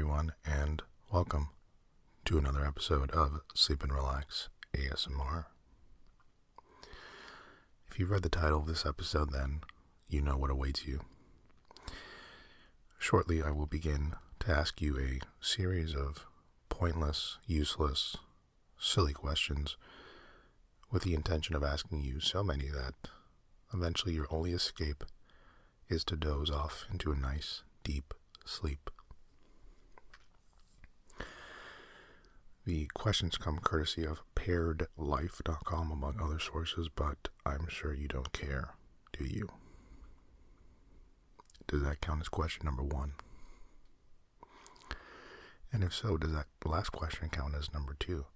everyone, and welcome to another episode of Sleep and Relax ASMR. If you've read the title of this episode, then you know what awaits you. Shortly, I will begin to ask you a series of pointless, useless, silly questions with the intention of asking you so many that eventually your only escape is to doze off into a nice, deep sleep. The questions come courtesy of pairedlife.com, among other sources, but I'm sure you don't care, do you? Does that count as question number one? And if so, does that last question count as number two?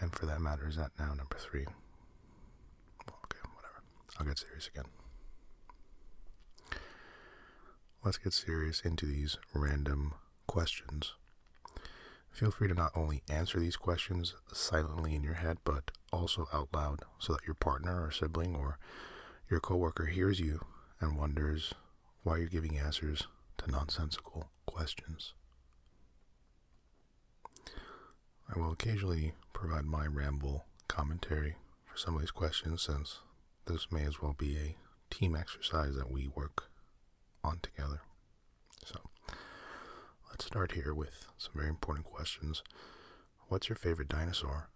And for that matter, is that now number three? Okay, whatever. I'll get serious again. Let's get serious into these random questions. Feel free to not only answer these questions silently in your head, but also out loud so that your partner or sibling or your coworker hears you and wonders why you're giving answers to nonsensical questions. I will occasionally provide my ramble commentary for some of these questions since this may as well be a team exercise that we work on together. So, let's start here with some very important questions. What's your favorite dinosaur?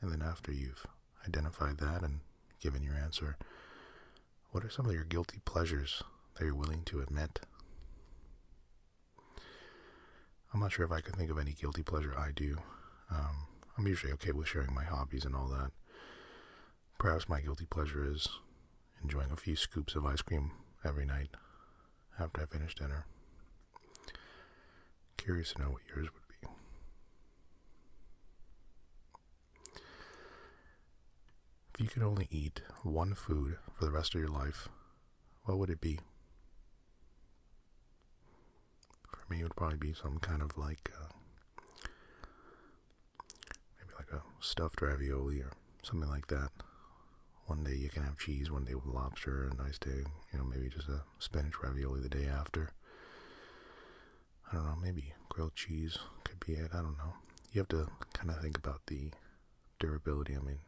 And then, after you've identified that and given your answer, what are some of your guilty pleasures that you're willing to admit? I'm not sure if I can think of any guilty pleasure I do. Um, I'm usually okay with sharing my hobbies and all that. Perhaps my guilty pleasure is enjoying a few scoops of ice cream every night after I finish dinner. Curious to know what yours would be. If you could only eat one food for the rest of your life, what would it be? For me, it would probably be some kind of like, uh, maybe like a stuffed ravioli or something like that. One day you can have cheese, one day with lobster, a nice day, you know, maybe just a spinach ravioli the day after. I don't know, maybe grilled cheese could be it. I don't know. You have to kind of think about the durability. I mean,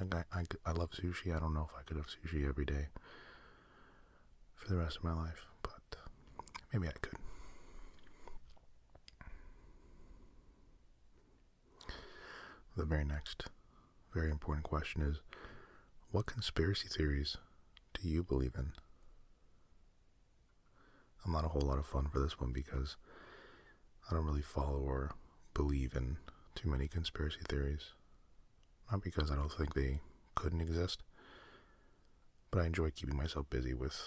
like I, I, I love sushi. I don't know if I could have sushi every day for the rest of my life, but maybe I could. The very next, very important question is what conspiracy theories do you believe in? I'm not a whole lot of fun for this one because I don't really follow or believe in too many conspiracy theories. Not because I don't think they couldn't exist, but I enjoy keeping myself busy with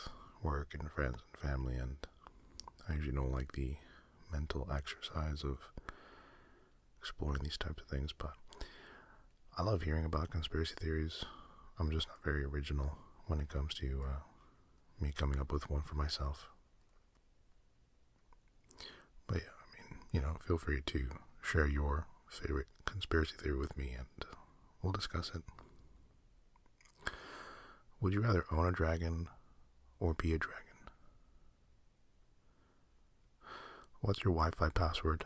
work and friends and family, and I usually don't like the mental exercise of exploring these types of things, but I love hearing about conspiracy theories. I'm just not very original when it comes to uh, me coming up with one for myself. But yeah, I mean, you know, feel free to share your favorite conspiracy theory with me and we'll discuss it. Would you rather own a dragon or be a dragon? What's your Wi Fi password?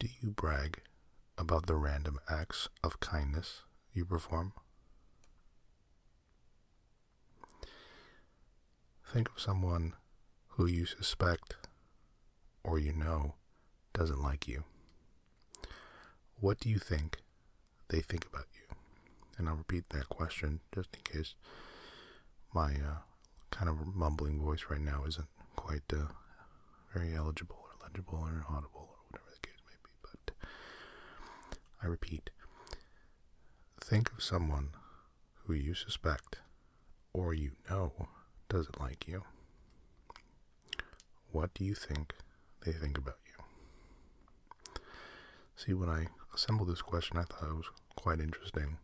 Do you brag about the random acts of kindness you perform? Think of someone who you suspect or you know doesn't like you. What do you think they think about you? And I'll repeat that question just in case my uh, kind of mumbling voice right now isn't quite uh, very eligible or legible or audible or whatever the case may be. But I repeat think of someone who you suspect or you know doesn't like you. What do you think they think about you? See, when I assembled this question, I thought it was quite interesting.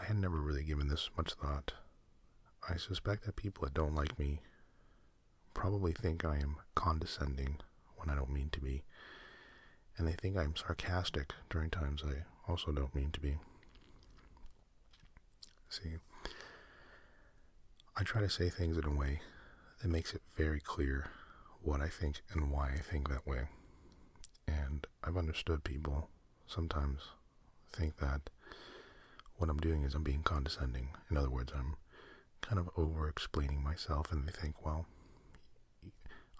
I had never really given this much thought. I suspect that people that don't like me probably think I am condescending when I don't mean to be, and they think I'm sarcastic during times I also don't mean to be. See, I try to say things in a way that makes it very clear what I think and why I think that way. And I've understood people sometimes think that what I'm doing is I'm being condescending. In other words, I'm kind of over explaining myself and they think, well,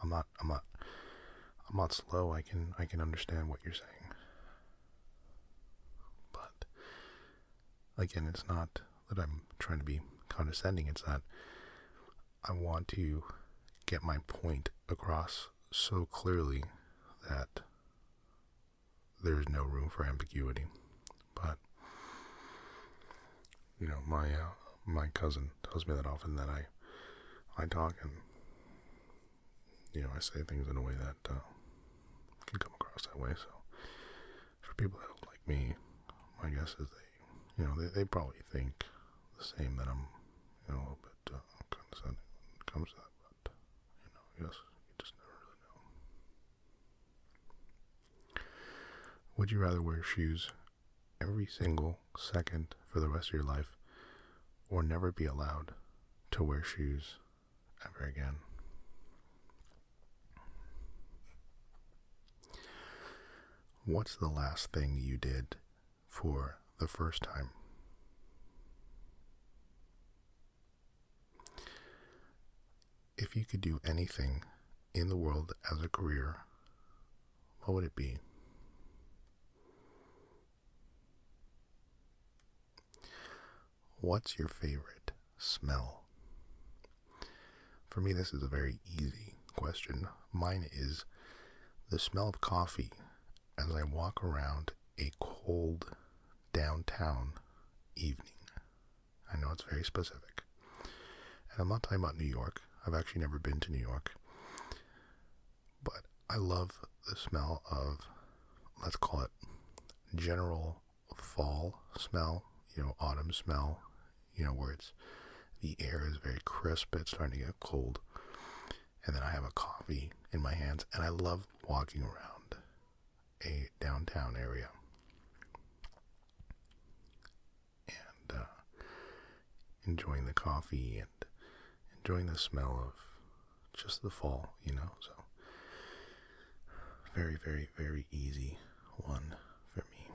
I'm not I'm not I'm not slow. I can I can understand what you're saying. But again, it's not that I'm trying to be condescending. It's that I want to get my point across so clearly that there's no room for ambiguity. But you know, my uh, my cousin tells me that often that I I talk and you know I say things in a way that uh, can come across that way. So for people that don't like me, my guess is they you know they they probably think the same that I'm you know a little bit uh, condescending when it comes to that. But you know, I guess you just never really know. Would you rather wear shoes every single second for the rest of your life or never be allowed to wear shoes ever again. What's the last thing you did for the first time? If you could do anything in the world as a career, what would it be? What's your favorite smell? For me, this is a very easy question. Mine is the smell of coffee as I walk around a cold downtown evening. I know it's very specific. And I'm not talking about New York. I've actually never been to New York. But I love the smell of, let's call it general fall smell, you know, autumn smell, you know, where it's the air is very crisp, it's starting to get cold. And then I have a coffee in my hands, and I love walking around a downtown area. And uh, enjoying the coffee and enjoying the smell of just the fall, you know. So, very, very, very easy one for me.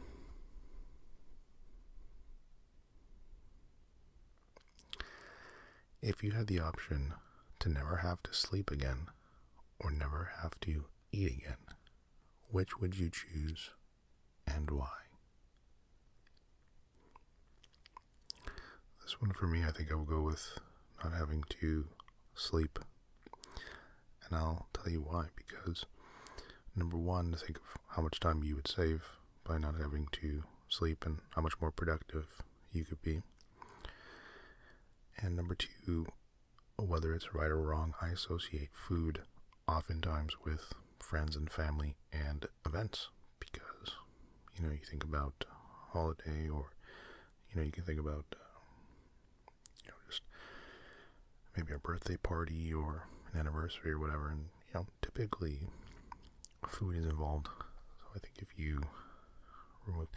If you had the option to never have to sleep again or never have to eat again, which would you choose and why? This one for me, I think I will go with not having to sleep. And I'll tell you why. Because, number one, think of how much time you would save by not having to sleep and how much more productive you could be. And number two, whether it's right or wrong, I associate food oftentimes with friends and family and events because, you know, you think about holiday or, you know, you can think about, uh, you know, just maybe a birthday party or an anniversary or whatever. And, you know, typically food is involved. So I think if you remove,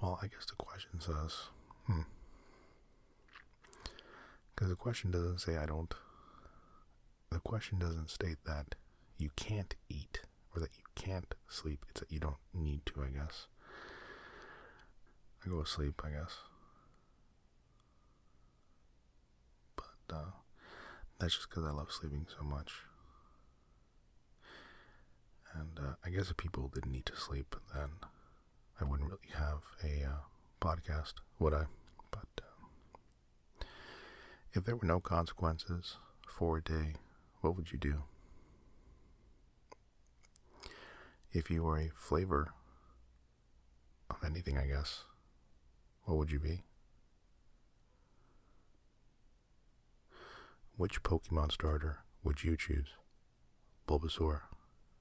well, I guess the question says, hmm, because the question doesn't say I don't. The question doesn't state that you can't eat or that you can't sleep. It's that you don't need to, I guess. I go to sleep, I guess. But uh, that's just because I love sleeping so much. And uh, I guess if people didn't need to sleep, then I wouldn't really have a uh, podcast, would I? But uh, if there were no consequences for a day, what would you do? If you were a flavor of anything, I guess, what would you be? Which Pokemon starter would you choose? Bulbasaur,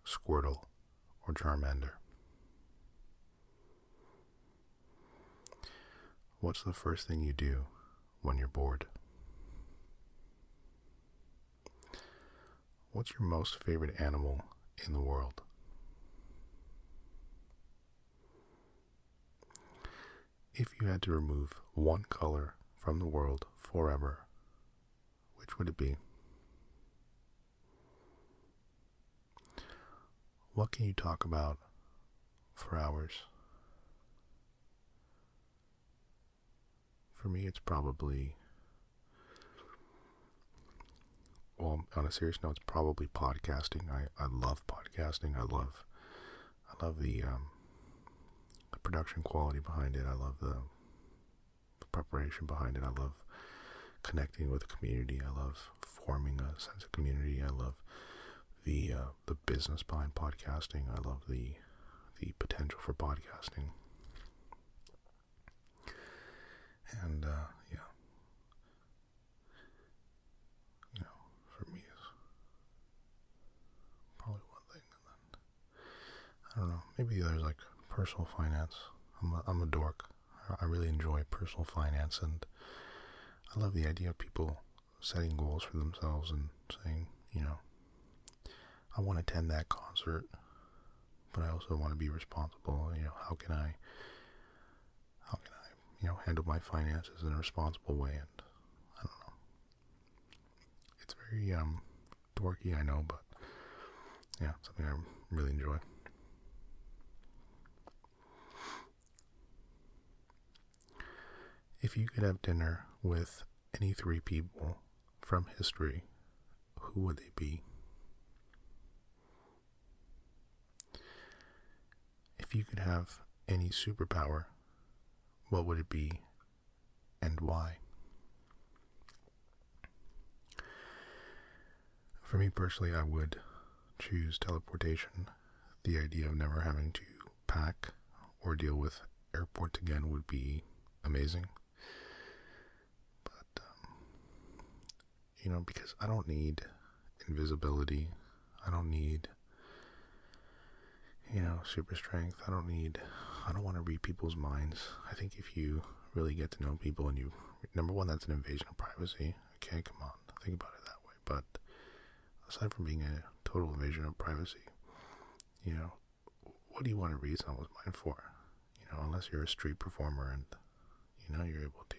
Squirtle, or Charmander? What's the first thing you do when you're bored? What's your most favorite animal in the world? If you had to remove one color from the world forever, which would it be? What can you talk about for hours? For me, it's probably, well, on a serious note, it's probably podcasting. I, I love podcasting. I love, I love the, um, production quality behind it. I love the, preparation behind it. I love connecting with the community. I love forming a sense of community. I love the uh, the business behind podcasting. I love the the potential for podcasting. And uh, yeah, you know, for me is probably one thing. And then I don't know, maybe the other is like personal finance. I'm a, I'm a dork. I really enjoy personal finance, and I love the idea of people setting goals for themselves and saying, you know, I want to attend that concert, but I also want to be responsible. You know, how can I, how can I, you know, handle my finances in a responsible way? And I don't know. It's very um dorky, I know, but yeah, something I really enjoy. If you could have dinner with any three people from history, who would they be? If you could have any superpower, what would it be and why? For me personally, I would choose teleportation. The idea of never having to pack or deal with airports again would be amazing. But, um, you know, because I don't need invisibility, I don't need you know, super strength. I don't need, I don't want to read people's minds. I think if you really get to know people and you, number one, that's an invasion of privacy. Okay, come on, think about it that way. But aside from being a total invasion of privacy, you know, what do you want to read someone's mind for? You know, unless you're a street performer and, you know, you're able to,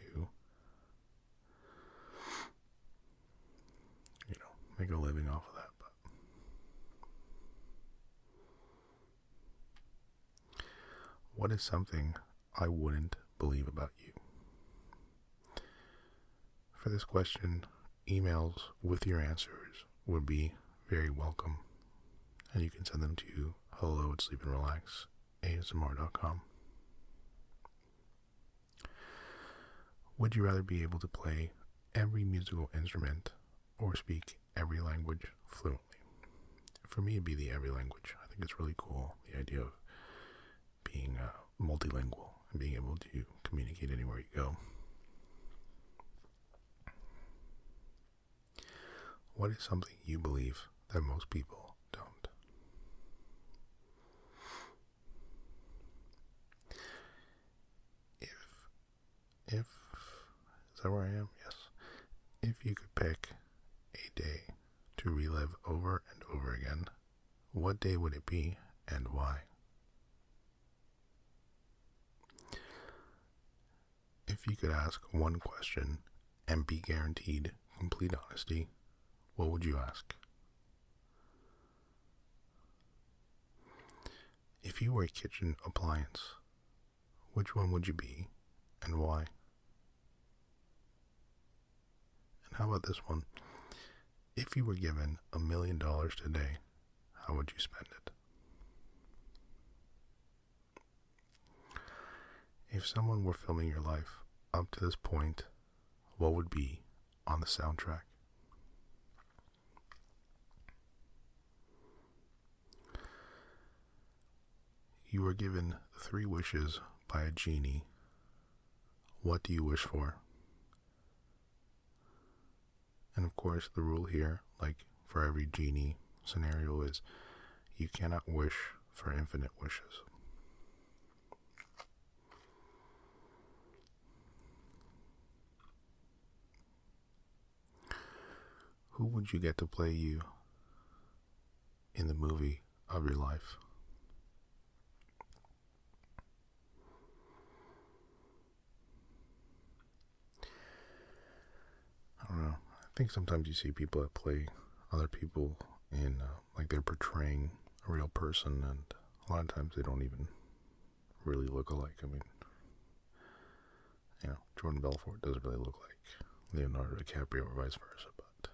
you know, make a living off of that. But What is something I wouldn't believe about you? For this question, emails with your answers would be very welcome. And you can send them to hello at sleep and relax asmr.com. Would you rather be able to play every musical instrument or speak every language fluently? For me, it'd be the every language. I think it's really cool. The idea of being uh, multilingual and being able to communicate anywhere you go. What is something you believe that most people don't? If, if, is that where I am? Yes. If you could pick to relive over and over again, what day would it be and why? If you could ask one question and be guaranteed complete honesty, what would you ask? If you were a kitchen appliance, which one would you be and why? And how about this one? If you were given a million dollars today, how would you spend it? If someone were filming your life up to this point, what would be on the soundtrack? You were given three wishes by a genie. What do you wish for? And of course, the rule here, like for every genie scenario, is you cannot wish for infinite wishes. who would you get to play you in the movie of your life? I don't know. I think sometimes you see people that play other people in uh, like they're portraying a real person, and a lot of times they don't even really look alike. I mean, you know, Jordan Belfort doesn't really look like Leonardo DiCaprio or vice versa, but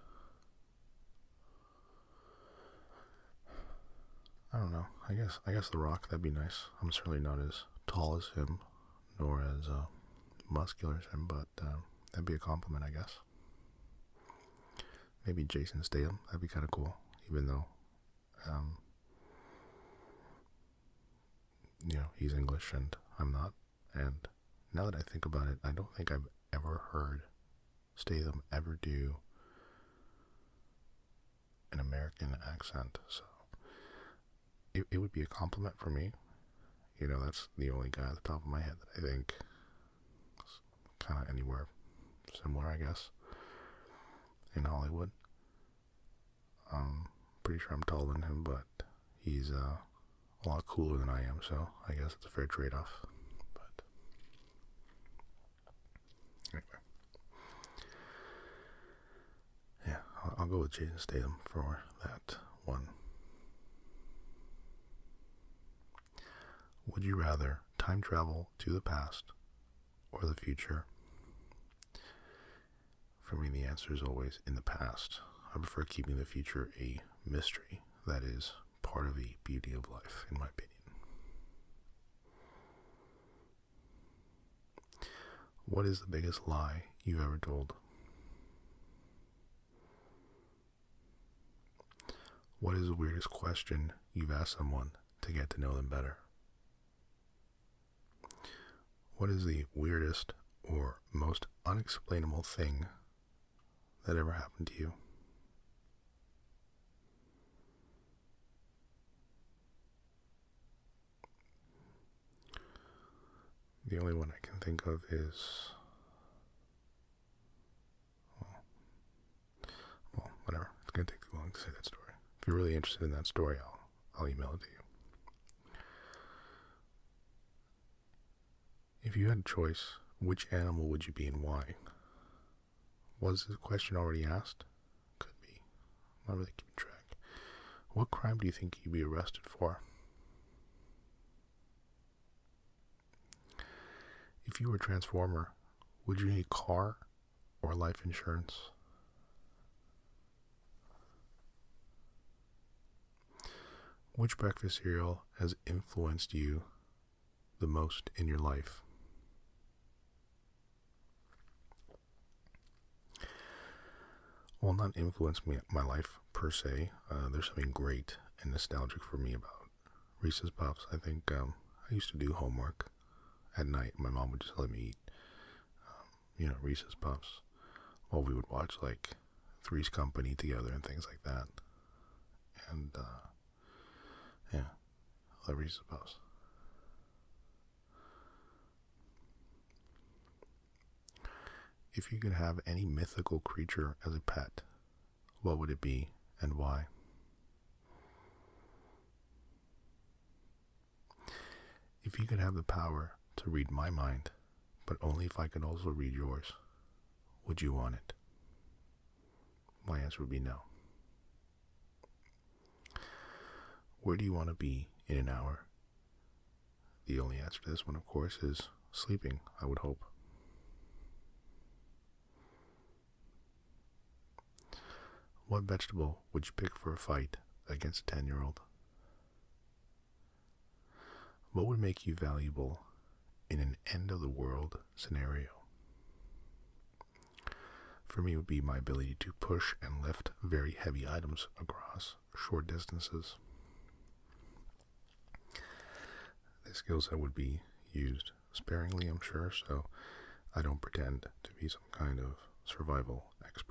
I don't know. I guess I guess The Rock that'd be nice. I'm certainly not as tall as him, nor as uh, muscular as him, but uh, that'd be a compliment, I guess. Maybe Jason Statham. That'd be kind of cool, even though, um, you know, he's English and I'm not. And now that I think about it, I don't think I've ever heard Statham ever do an American accent. So it, it would be a compliment for me. You know, that's the only guy at the top of my head that I think kind of anywhere similar, I guess, in Hollywood. I'm pretty sure I'm taller than him, but he's uh, a lot cooler than I am, so I guess it's a fair trade off. But anyway. Yeah, I'll, I'll go with Jason Statham for that one. Would you rather time travel to the past or the future? For me, the answer is always in the past. I prefer keeping the future a mystery. That is part of the beauty of life, in my opinion. What is the biggest lie you've ever told? What is the weirdest question you've asked someone to get to know them better? What is the weirdest or most unexplainable thing that ever happened to you? The only one I can think of is. Well, well whatever. It's going to take too long to say that story. If you're really interested in that story, I'll, I'll email it to you. If you had a choice, which animal would you be and why? Was the question already asked? Could be. I'm not really keeping track. What crime do you think you'd be arrested for? If you were a transformer, would you need car or life insurance? Which breakfast cereal has influenced you the most in your life? Well, not influenced me my life per se. Uh, there's something great and nostalgic for me about Reese's Puffs. I think um, I used to do homework at night. My mom would just let me eat, um, you know, Reese's Puffs, while we would watch like Three's Company together and things like that. And uh, yeah, I love Reese's Puffs. If you could have any mythical creature as a pet, what would it be and why? If you could have the power to read my mind, but only if I could also read yours, would you want it? My answer would be no. Where do you want to be in an hour? The only answer to this one, of course, is sleeping, I would hope. What vegetable would you pick for a fight against a 10 year old? What would make you valuable in an end of the world scenario? For me, it would be my ability to push and lift very heavy items across short distances. The skills that would be used sparingly, I'm sure, so I don't pretend to be some kind of survival expert.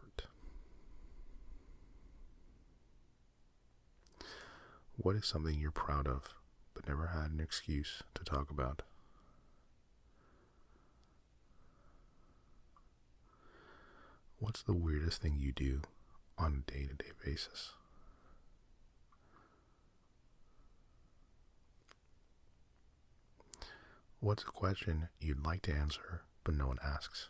What is something you're proud of but never had an excuse to talk about? What's the weirdest thing you do on a day to day basis? What's a question you'd like to answer but no one asks?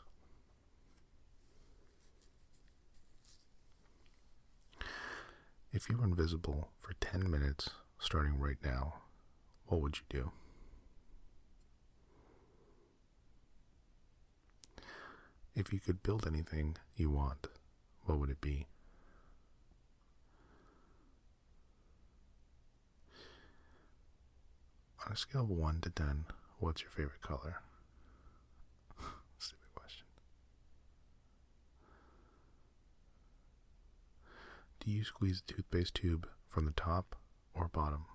If you were invisible for 10 minutes starting right now, what would you do? If you could build anything you want, what would it be? On a scale of 1 to 10, what's your favorite color? Stupid question. Do you squeeze the toothpaste tube from the top or bottom?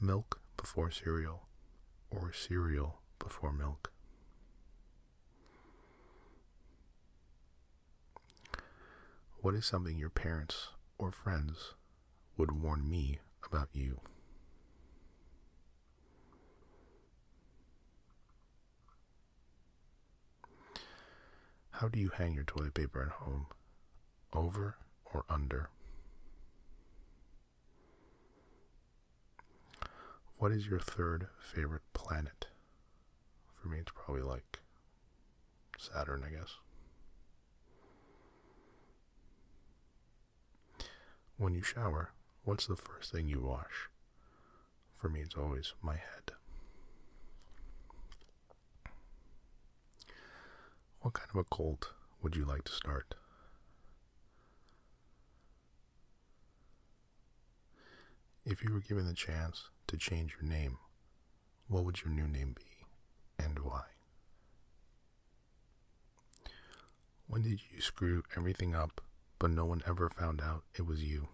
Milk before cereal or cereal before milk? What is something your parents or friends would warn me about you? How do you hang your toilet paper at home? Over or under? What is your third favorite planet? For me, it's probably like Saturn, I guess. When you shower, what's the first thing you wash? For me, it's always my head. What kind of a cult would you like to start? If you were given the chance to change your name, what would your new name be and why? When did you screw everything up but no one ever found out it was you?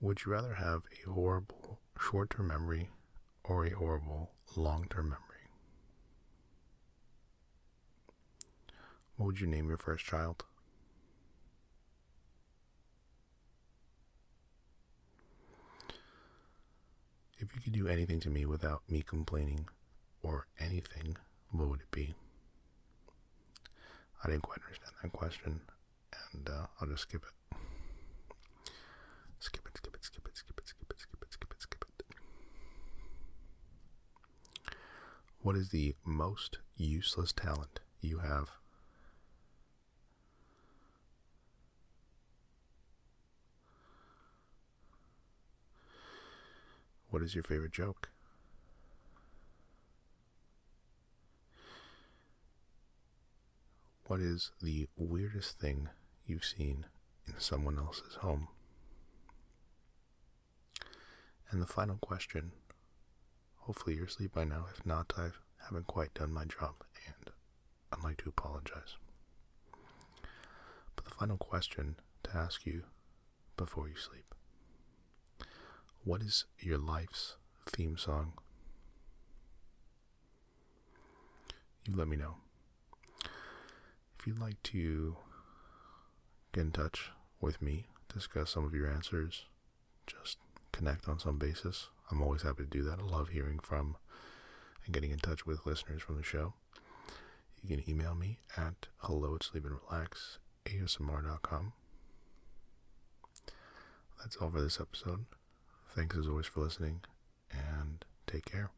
Would you rather have a horrible short term memory or a horrible long term memory? What would you name your first child? If you could do anything to me without me complaining or anything, what would it be? I didn't quite understand that question, and uh, I'll just skip it. Skip it, skip it, skip it, skip it, skip it, skip it, skip it, skip it. What is the most useless talent you have? What is your favorite joke? What is the weirdest thing you've seen in someone else's home? And the final question hopefully you're asleep by now. If not, I haven't quite done my job, and I'd like to apologize. But the final question to ask you before you sleep what is your life's theme song? You let me know. If you'd like to get in touch with me, discuss some of your answers, just connect on some basis, I'm always happy to do that. I love hearing from and getting in touch with listeners from the show. You can email me at hello at sleep and relax asmr.com. That's all for this episode. Thanks as always for listening and take care.